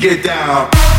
Get down.